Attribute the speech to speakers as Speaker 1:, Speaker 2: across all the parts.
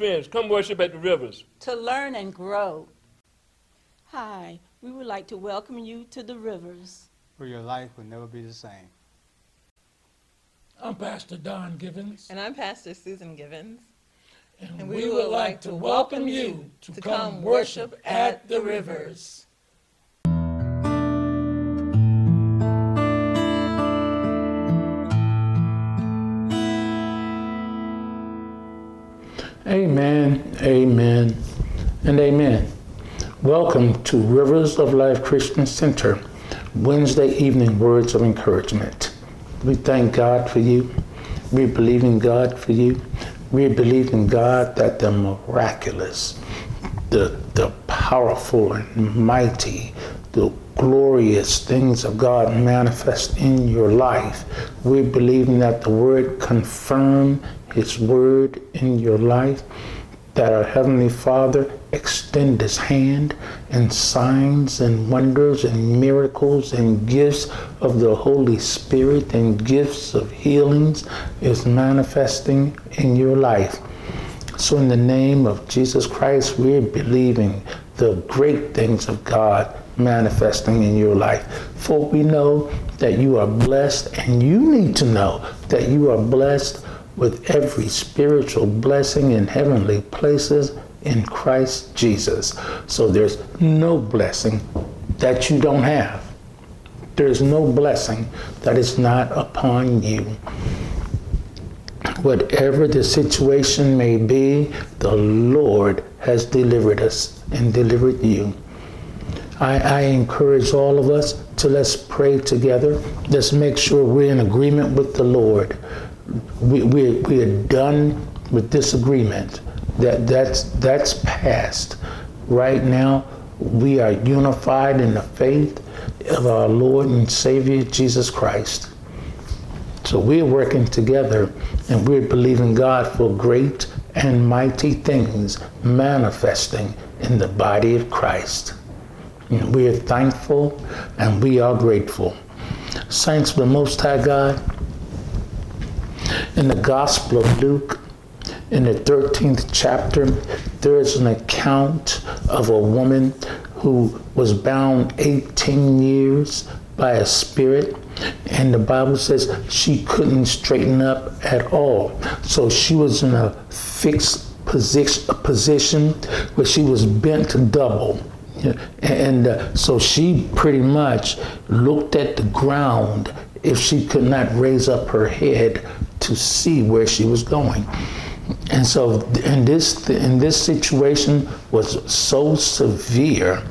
Speaker 1: your friends. Come worship at the rivers.
Speaker 2: to learn and grow.
Speaker 3: Hi, we would like to welcome you to the Rivers.
Speaker 4: where your life will never be the same.
Speaker 5: I'm Pastor Don Givens,
Speaker 6: And I'm Pastor Susan Givens.
Speaker 5: and,
Speaker 6: and
Speaker 5: we would like to welcome you to come worship at the rivers. Amen, amen, and amen. Welcome to Rivers of Life Christian Center, Wednesday evening words of encouragement. We thank God for you. We believe in God for you. We believe in God that the miraculous, the, the powerful and mighty, the glorious things of God manifest in your life. We believe that the Word confirm His Word in your life, that our Heavenly Father extend His hand and signs and wonders and miracles and gifts of the Holy Spirit and gifts of healings is manifesting in your life. So, in the name of Jesus Christ, we're believing the great things of God manifesting in your life. For we know that you are blessed, and you need to know that you are blessed with every spiritual blessing in heavenly places in Christ Jesus. So, there's no blessing that you don't have. There's no blessing that is not upon you. Whatever the situation may be, the Lord has delivered us and delivered you. I, I, encourage all of us to let's pray together. Let's make sure we're in agreement with the Lord. We, we, we are done with disagreement. That, that's, that's past. Right now, we are unified in the faith of our Lord and Savior Jesus Christ. So we're working together and we're believing God for great and mighty things manifesting in the body of Christ. And we are thankful and we are grateful. Saints of the Most High God, in the Gospel of Luke, in the 13th chapter, there is an account of a woman who was bound 18 years by a spirit. And the Bible says she couldn't straighten up at all. So she was in a fixed position, position where she was bent double. And uh, so she pretty much looked at the ground if she could not raise up her head to see where she was going. And so, in this in this situation was so severe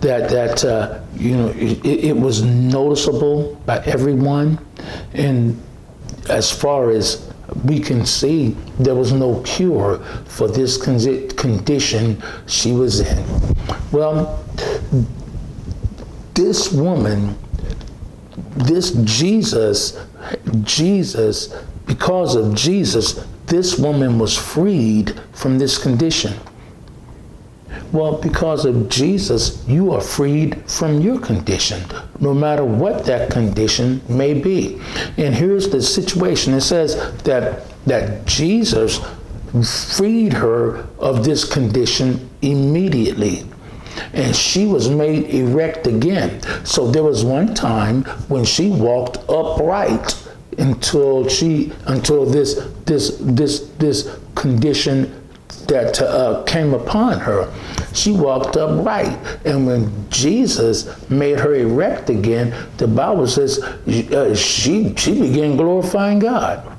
Speaker 5: that that uh, you know it, it was noticeable by everyone, and as far as we can see, there was no cure for this con- condition she was in. Well, this woman, this Jesus, Jesus, because of Jesus, this woman was freed from this condition. Well, because of Jesus, you are freed from your condition, no matter what that condition may be. And here's the situation it says that, that Jesus freed her of this condition immediately. And she was made erect again. So there was one time when she walked upright until she until this this this this condition that uh, came upon her. She walked upright. And when Jesus made her erect again, the Bible says uh, she, she began glorifying God.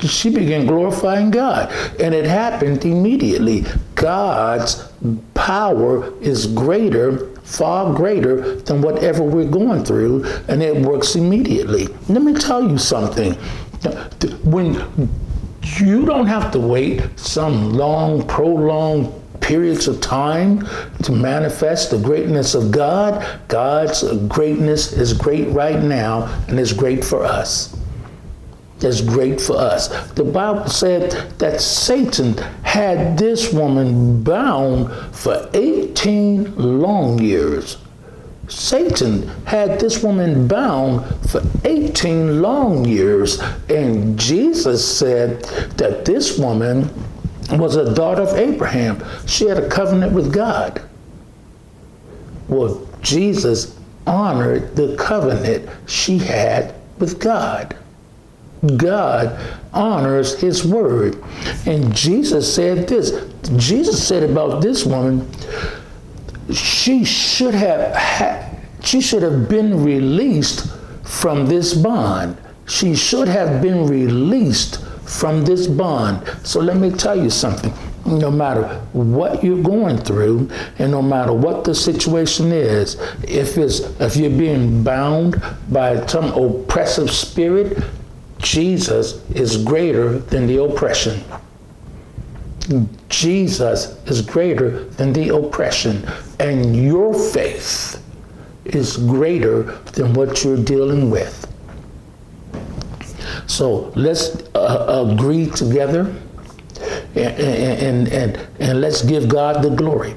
Speaker 5: She began glorifying God. And it happened immediately. God's power is greater, far greater than whatever we're going through, and it works immediately. Let me tell you something. When you don't have to wait some long, prolonged periods of time to manifest the greatness of God. God's greatness is great right now and is great for us. It's great for us. The Bible said that Satan had this woman bound for 18 long years. Satan had this woman bound for 18 long years, and Jesus said that this woman was a daughter of Abraham. She had a covenant with God. Well, Jesus honored the covenant she had with God. God honors his word. And Jesus said this Jesus said about this woman, she should have ha- she should have been released from this bond. She should have been released from this bond. So let me tell you something. No matter what you're going through, and no matter what the situation is, if it's if you're being bound by some oppressive spirit, Jesus is greater than the oppression. Jesus is greater than the oppression, and your faith is greater than what you're dealing with. So let's uh, agree together and, and, and, and let's give God the glory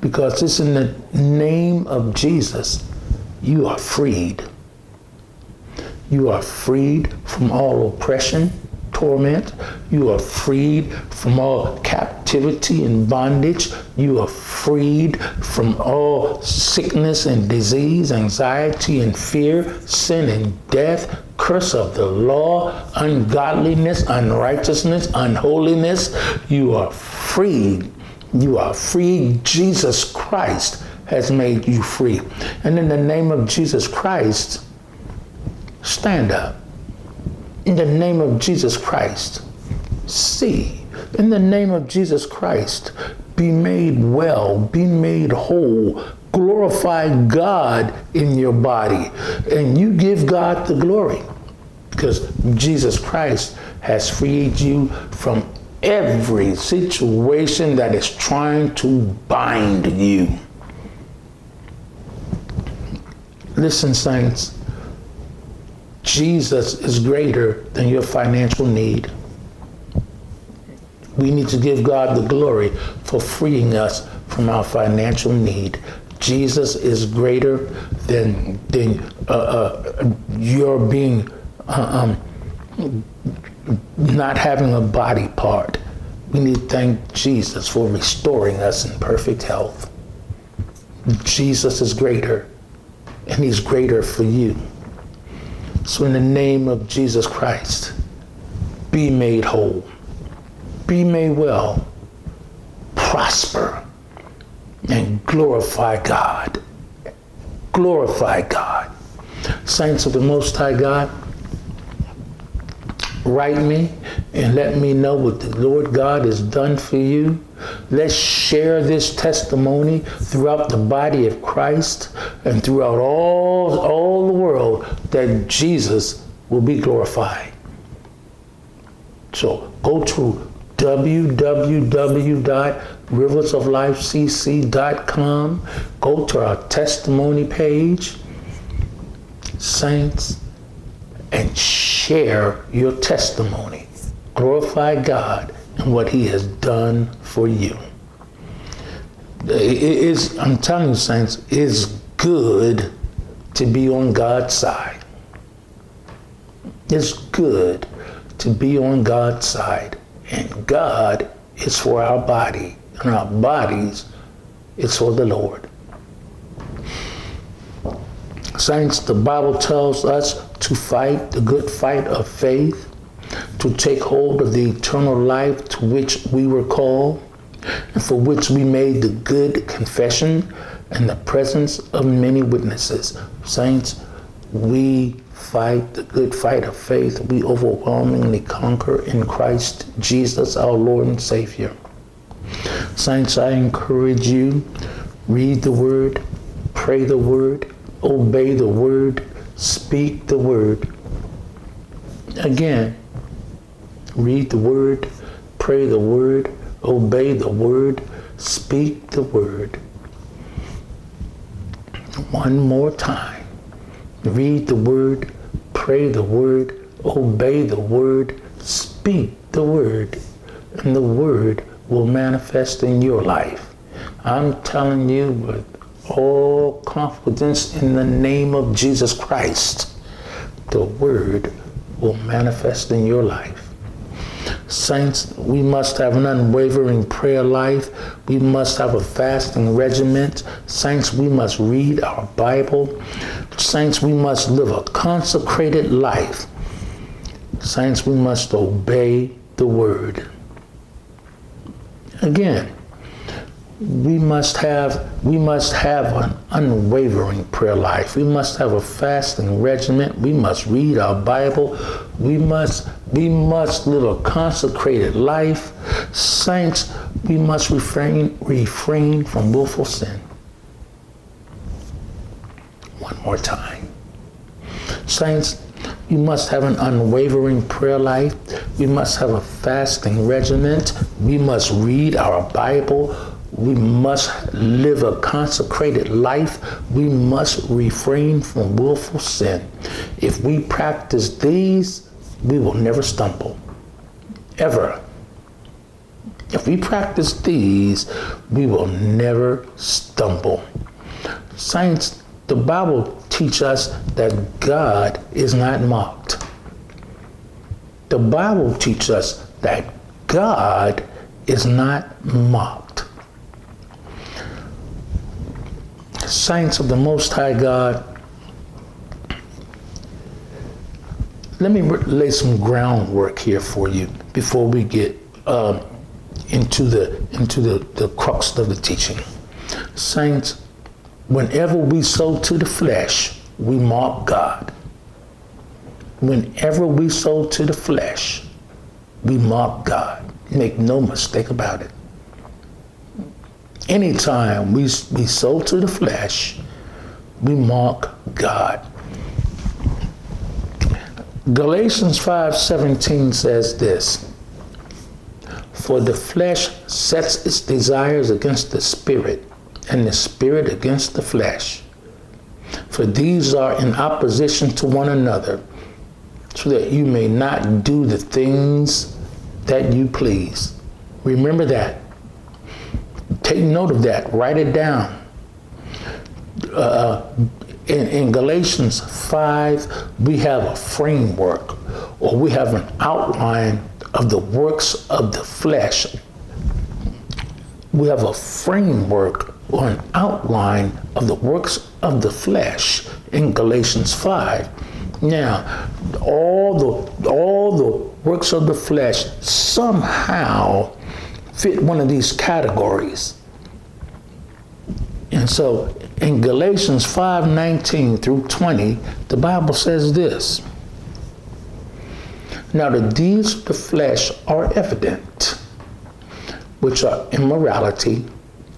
Speaker 5: because it's in the name of Jesus you are freed. You are freed from all oppression, torment. You are freed from all captivity and bondage. You are freed from all sickness and disease, anxiety and fear, sin and death, curse of the law, ungodliness, unrighteousness, unholiness. You are freed. You are free. Jesus Christ has made you free. And in the name of Jesus Christ, stand up. In the name of Jesus Christ, see. In the name of Jesus Christ, be made well, be made whole. Glorify God in your body, and you give God the glory because Jesus Christ has freed you from every situation that is trying to bind you. Listen, saints, Jesus is greater than your financial need. We need to give God the glory for freeing us from our financial need. Jesus is greater than, than uh, uh, your being, uh, um, not having a body part. We need to thank Jesus for restoring us in perfect health. Jesus is greater, and He's greater for you. So, in the name of Jesus Christ, be made whole, be made well, prosper, and glorify God. Glorify God. Saints of the Most High God, write me and let me know what the Lord God has done for you. Let's share this testimony throughout the body of Christ and throughout all, all the world that Jesus will be glorified. So go to www.riversoflifecc.com. Go to our testimony page, saints, and share your testimony. Glorify God and what He has done for you. It is, I'm telling you, saints, it's good to be on God's side. It's good to be on God's side. And God is for our body, and our bodies is for the Lord. Saints, the Bible tells us to fight the good fight of faith, to take hold of the eternal life to which we were called, and for which we made the good confession in the presence of many witnesses. Saints, we fight the good fight of faith. We overwhelmingly conquer in Christ Jesus, our Lord and Savior. Saints, I encourage you read the word, pray the word, obey the word, speak the word. Again, read the word, pray the word, obey the word, speak the word. One more time. Read the word, pray the word, obey the word, speak the word, and the word will manifest in your life. I'm telling you with all confidence in the name of Jesus Christ, the word will manifest in your life. Saints, we must have an unwavering prayer life. We must have a fasting regiment. Saints, we must read our Bible. Saints, we must live a consecrated life. Saints, we must obey the word. Again, we must have we must have an unwavering prayer life. We must have a fasting regimen. We must read our Bible. We must we must live a consecrated life. Saints, we must refrain refrain from willful sin. One more time. Saints, you must have an unwavering prayer life. We must have a fasting regiment. We must read our Bible. We must live a consecrated life. We must refrain from willful sin. If we practice these, we will never stumble. Ever. If we practice these, we will never stumble. Saints, the Bible teaches us that God is not mocked. The Bible teaches us that God is not mocked. Saints of the Most High God, let me lay some groundwork here for you before we get um, into the into the, the crux of the teaching. Saints, whenever we sow to the flesh, we mock God. Whenever we sow to the flesh, we mock God. Make no mistake about it. Anytime we, we sow to the flesh, we mock God. Galatians 5:17 says this. For the flesh sets its desires against the spirit, and the spirit against the flesh. For these are in opposition to one another, so that you may not do the things that you please. Remember that. Take note of that. Write it down. Uh, in, in Galatians 5, we have a framework or we have an outline of the works of the flesh. We have a framework or an outline of the works of the flesh in Galatians 5. Now, all the all the works of the flesh somehow fit one of these categories. And so in Galatians 5:19 through 20, the Bible says this. Now the deeds of the flesh are evident, which are immorality,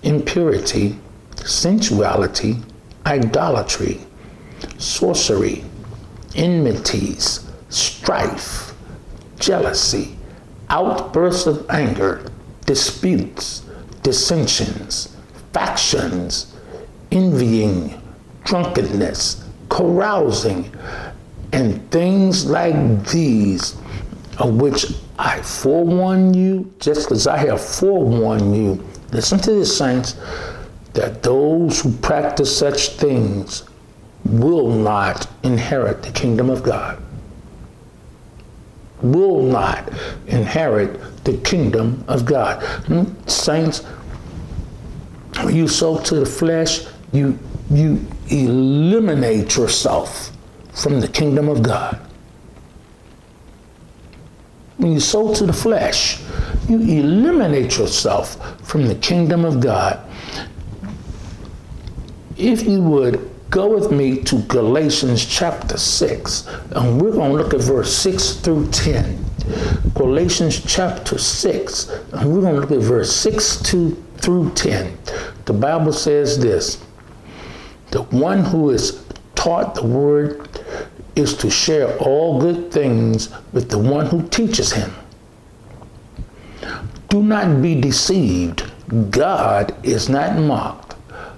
Speaker 5: impurity, sensuality, idolatry, sorcery, enmities, strife, jealousy, outbursts of anger, disputes, dissensions, factions, envying, drunkenness, carousing, and things like these, of which I forewarn you, just as I have forewarned you. Listen to this, saints, that those who practice such things will not inherit the kingdom of God. Will not inherit the kingdom of God. Hmm? Saints, you sow to the flesh, you you eliminate yourself from the kingdom of God. When you sow to the flesh, you eliminate yourself from the kingdom of God. If you would go with me to Galatians chapter 6, and we're going to look at verse 6 through 10. Galatians chapter 6, and we're going to look at verse 6 to, through 10. The Bible says this The one who is taught the word is to share all good things with the one who teaches him. Do not be deceived. God is not mocked.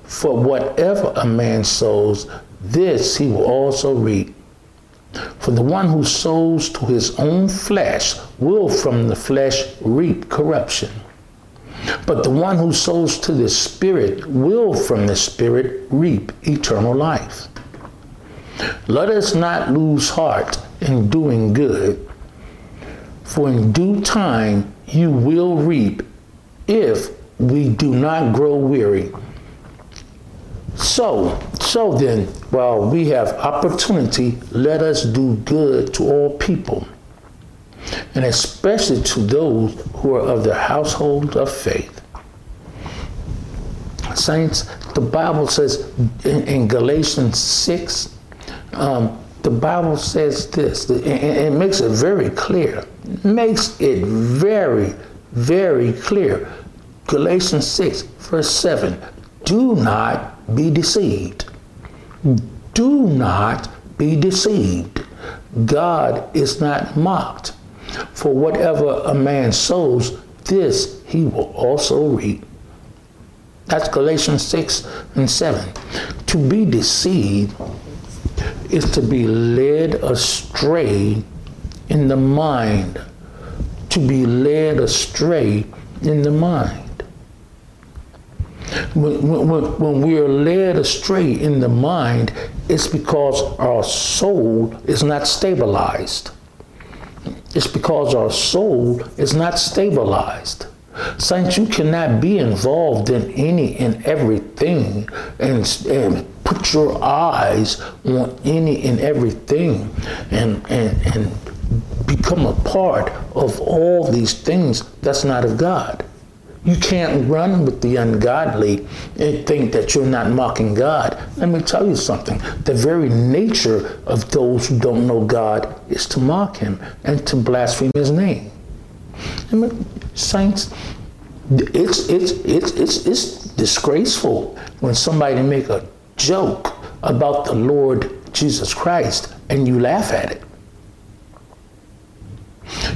Speaker 5: For whatever a man sows, this he will also reap. For the one who sows to his own flesh will from the flesh reap corruption. But the one who sows to the Spirit will from the Spirit reap eternal life. Let us not lose heart in doing good, for in due time you will reap if we do not grow weary. So, so then, while we have opportunity, let us do good to all people, and especially to those who are of the household of faith. Saints, the Bible says in, in Galatians 6, um, the Bible says this, and it makes it very clear. Makes it very, very clear. Galatians 6, verse 7. Do not be deceived. Do not be deceived. God is not mocked. For whatever a man sows, this he will also reap. That's Galatians 6 and 7. To be deceived is to be led astray in the mind. To be led astray in the mind. When, when, when we are led astray in the mind, it's because our soul is not stabilized. It's because our soul is not stabilized. Saints, you cannot be involved in any and everything and, and put your eyes on any and everything and, and, and become a part of all these things that's not of God. You can't run with the ungodly and think that you're not mocking God. Let me tell you something. The very nature of those who don't know God is to mock him and to blaspheme his name. Saints, it's, it's, it's, it's, it's disgraceful when somebody make a joke about the Lord Jesus Christ and you laugh at it.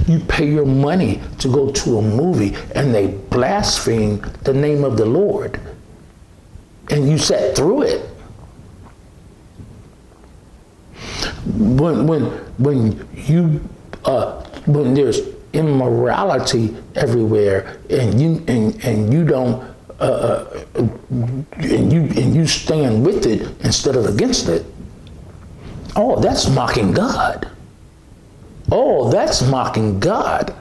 Speaker 5: You pay your money to go to a movie and they blaspheme the name of the Lord and you sat through it. When, when, when you, uh, when there's immorality everywhere and you, and, and you don't, uh, uh, and you, and you stand with it instead of against it, oh, that's mocking God. Oh, that's mocking God.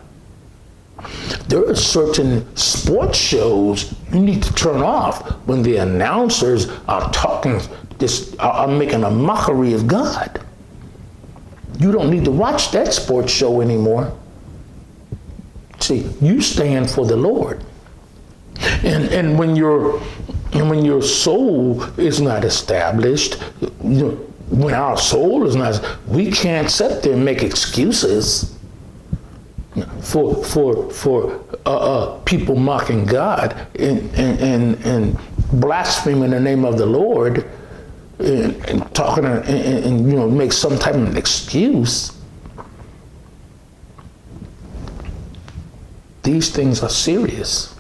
Speaker 5: There are certain sports shows you need to turn off when the announcers are talking this are making a mockery of God. You don't need to watch that sports show anymore. See, you stand for the Lord. And and when your and when your soul is not established, you know, when our soul is not, we can't sit there and make excuses for for for uh, uh, people mocking God and, and and and blaspheming the name of the Lord and, and talking and, and, you know make some type of an excuse. These things are serious.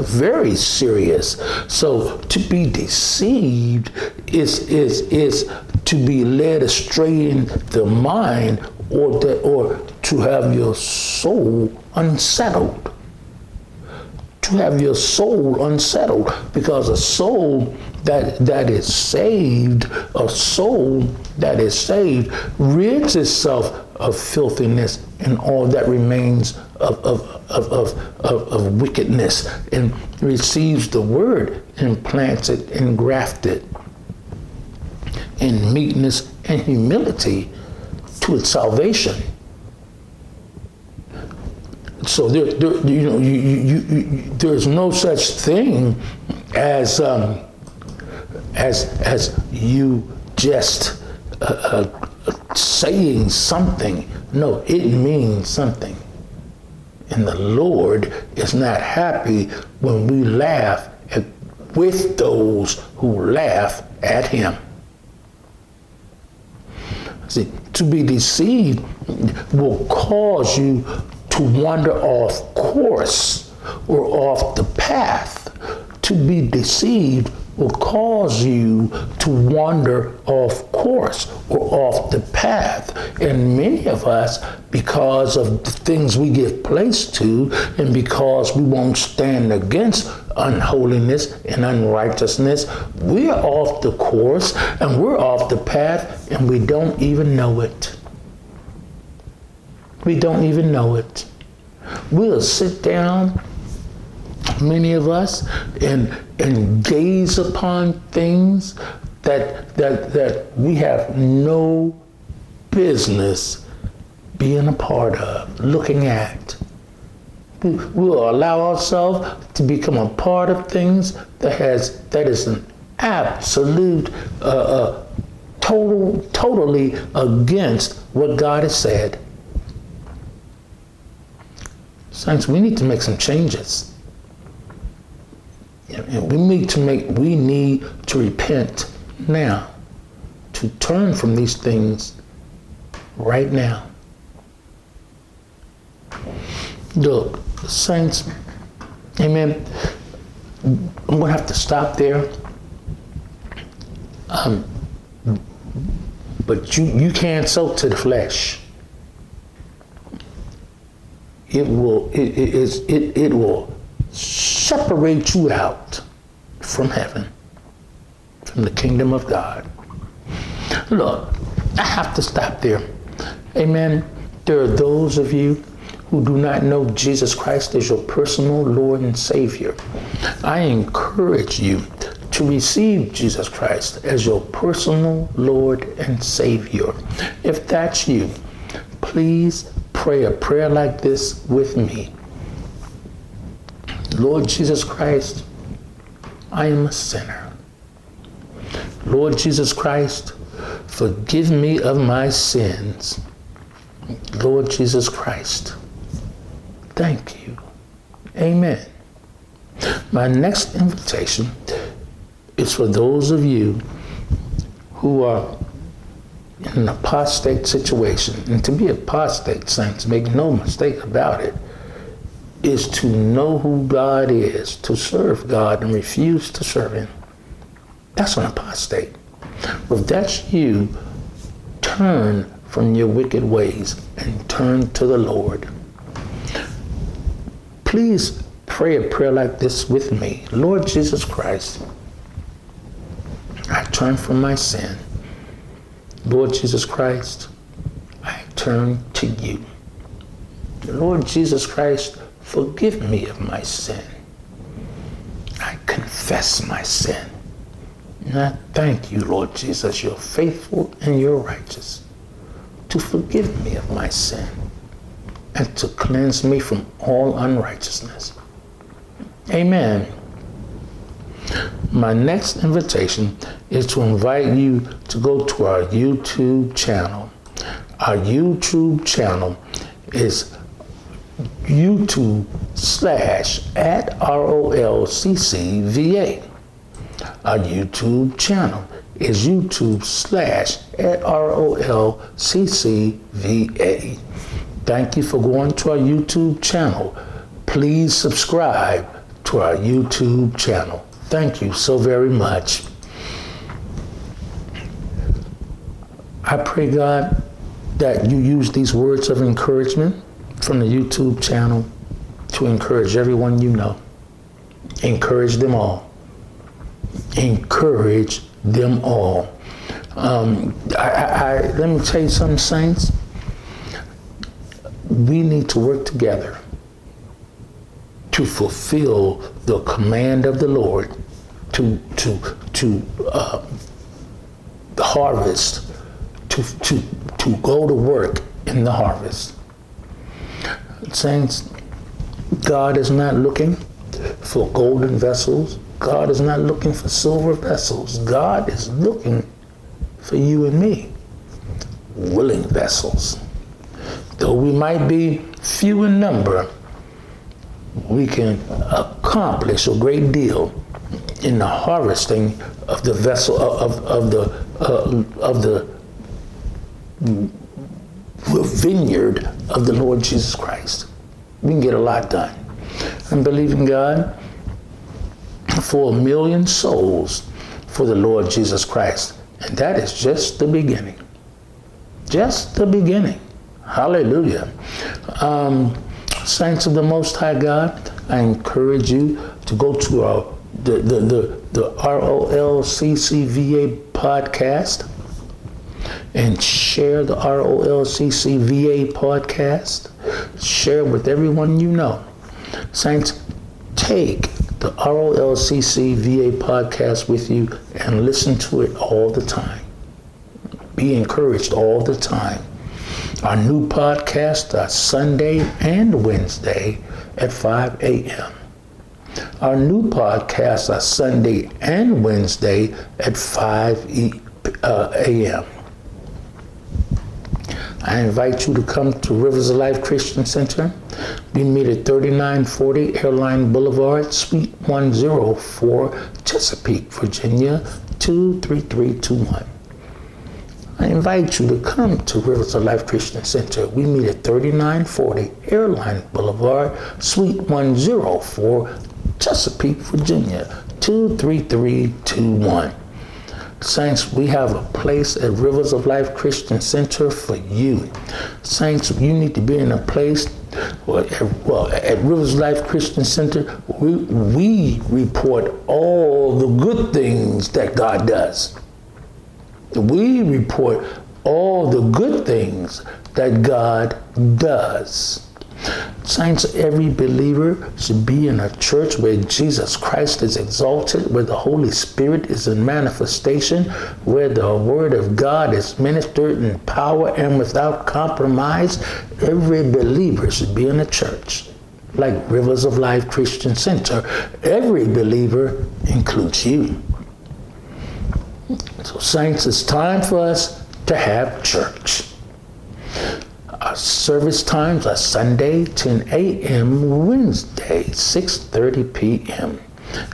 Speaker 5: Very serious. So to be deceived is is is to be led astray in the mind or that or to have your soul unsettled. To have your soul unsettled because a soul that that is saved, a soul that is saved rids itself of filthiness and all that remains of, of, of, of, wickedness and receives the word and plants it and grafts it in meekness and humility to its salvation. So there, you know, you, there's no such thing as um, as as you just uh, uh, saying something. No, it means something. And the Lord is not happy when we laugh at, with those who laugh at Him. See, to be deceived will cause you to wander off course or off the path. To be deceived will cause you to wander off course or off the path. And many of us, because of the things we give place to, and because we won't stand against unholiness and unrighteousness, we're off the course and we're off the path and we don't even know it. We don't even know it. We'll sit down, many of us, and and gaze upon things that that that we have no business being a part of, looking at. We, we'll allow ourselves to become a part of things that has that is an absolute uh, uh, total totally against what God has said. Saints, we need to make some changes. And we need to make we need to repent now, to turn from these things right now. Look, saints, amen. I'm gonna have to stop there. Um, but you you can't soak to the flesh it will it, it, it, it will separate you out from heaven from the kingdom of god. Look i have to stop there. Amen. There are those of you who do not know jesus christ as your personal lord and savior. I encourage you to receive jesus christ as your personal lord and savior. If that's you please pray a prayer like this with me. Lord Jesus Christ, I am a sinner. Lord Jesus Christ, forgive me of my sins. Lord Jesus Christ, thank you. Amen. My next invitation is for those of you who are in an apostate situation. And to be apostate, saints, make no mistake about it, is to know who God is, to serve God and refuse to serve Him. That's an apostate. If that's you, turn from your wicked ways and turn to the Lord. Please pray a prayer like this with me Lord Jesus Christ, I turn from my sin. Lord Jesus Christ, I turn to you. Lord Jesus Christ, forgive me of my sin. I confess my sin. And I thank you, Lord Jesus, you're faithful and you're righteous to forgive me of my sin and to cleanse me from all unrighteousness. Amen. My next invitation is to invite you to go to our YouTube channel. Our YouTube channel is YouTube slash at ROLCCVA. Our YouTube channel is YouTube slash at ROLCCVA. Thank you for going to our YouTube channel. Please subscribe to our YouTube channel. Thank you so very much. I pray, God, that you use these words of encouragement from the YouTube channel to encourage everyone you know. Encourage them all. Encourage them all. Um, I, I, I, let me tell you something, saints. We need to work together to fulfill the command of the Lord to to to uh, harvest, to to to go to work in the harvest. Saints, God is not looking for golden vessels. God is not looking for silver vessels. God is looking for you and me, willing vessels. Though we might be few in number, we can accomplish a great deal in the harvesting of the vessel of, of the uh, of the vineyard of the Lord Jesus Christ. We can get a lot done. I'm believing God for a million souls for the Lord Jesus Christ. And that is just the beginning. Just the beginning. Hallelujah. Um, saints of the Most High God, I encourage you to go to our the the the, the ROLCCVA podcast and share the ROLCCVA podcast. Share with everyone you know. Saints, take the ROLCCVA podcast with you and listen to it all the time. Be encouraged all the time. Our new podcast are Sunday and Wednesday at 5 a.m. Our new podcasts are Sunday and Wednesday at 5 e- uh, a.m. I invite you to come to Rivers of Life Christian Center. We meet at 3940 Airline Boulevard, Suite 104, Chesapeake, Virginia 23321. I invite you to come to Rivers of Life Christian Center. We meet at 3940 Airline Boulevard, Suite 104, Chesapeake, Virginia 23321. Saints, we have a place at Rivers of Life Christian Center for you. Saints, you need to be in a place, well, at, Rivers of Life Christian Center, we, we report all the good things that God does. We report all the good things that God does. Saints, every believer should be in a church where Jesus Christ is exalted, where the Holy Spirit is in manifestation, where the Word of God is ministered in power and without compromise. Every believer should be in a church like Rivers of Life Christian Center. Every believer includes you. So, Saints, it's time for us to have church. Uh, our service times are Sunday 10 a.m., Wednesday 6:30 p.m.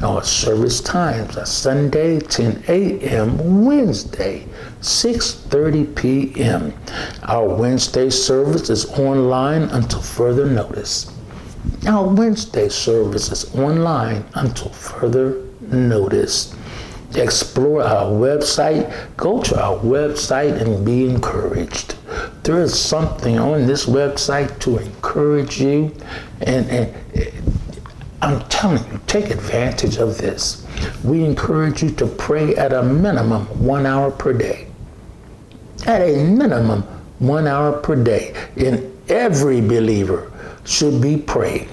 Speaker 5: Our service times are Sunday 10 a.m., Wednesday 6:30 p.m. Our Wednesday service is online until further notice. Our Wednesday service is online until further notice. Explore our website, go to our website and be encouraged. There is something on this website to encourage you, and, and I'm telling you, take advantage of this. We encourage you to pray at a minimum one hour per day. At a minimum one hour per day. And every believer should be praying.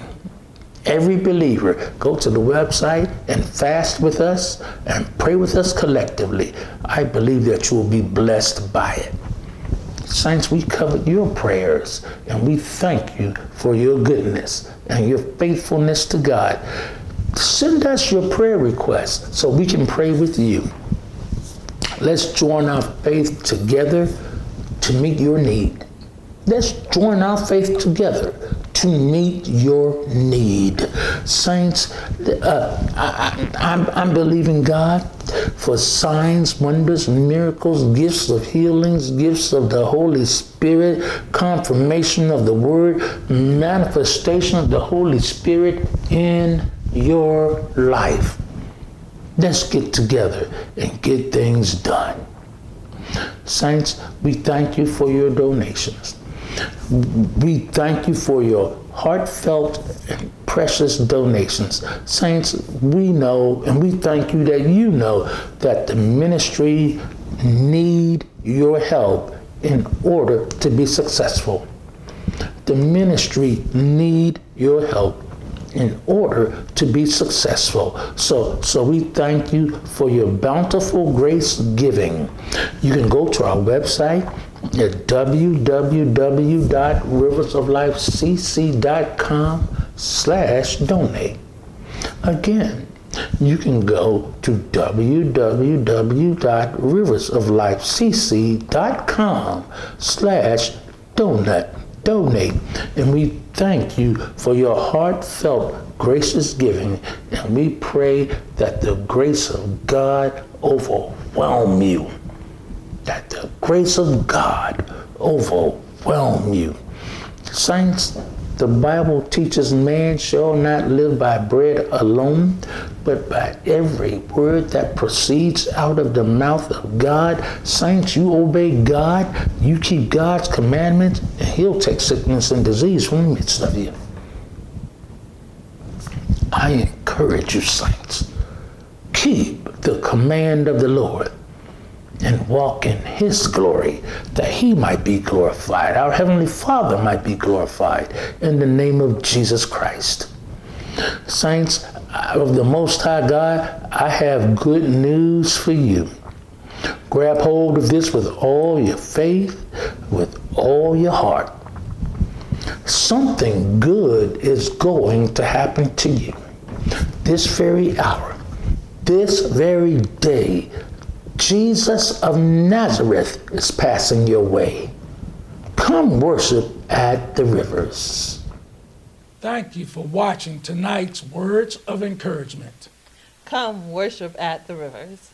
Speaker 5: Every believer, go to the website and fast with us and pray with us collectively. I believe that you will be blessed by it. Saints, we covered your prayers and we thank you for your goodness and your faithfulness to God. Send us your prayer requests so we can pray with you. Let's join our faith together to meet your need. Let's join our faith together to meet your need. Saints, uh, I, I'm, I'm believing God for signs, wonders, miracles, gifts of healings, gifts of the Holy Spirit, confirmation of the Word, manifestation of the Holy Spirit in your life. Let's get together and get things done. Saints, we thank you for your donations. We thank you for your heartfelt and precious donations. Saints, we know and we thank you that you know that the ministry need your help in order to be successful. The ministry need your help in order to be successful. So, so we thank you for your bountiful grace giving. You can go to our website at www.riversoflifecc.com slash donate. Again, you can go to www.riversoflifecc.com slash donate donate. And we thank you for your heartfelt, gracious giving. And we pray that the grace of God overwhelm you. That the grace of God overwhelm you. Saints, The Bible teaches man shall not live by bread alone, but by every word that proceeds out of the mouth of God. Saints, you obey God, you keep God's commandments, and He'll take sickness and disease from the midst of you. I encourage you, saints, keep the command of the Lord and walk in His glory, that He might be glorified, our Heavenly Father might be glorified in the name of Jesus Christ. Saints of the Most High God, I have good news for you. Grab hold of this with all your faith, with all your heart. Something good is going to happen to you this very hour, this very day. Jesus of Nazareth is passing your way. Come worship at the rivers.
Speaker 2: Thank you for watching tonight's Words of Encouragement.
Speaker 6: Come worship at the rivers.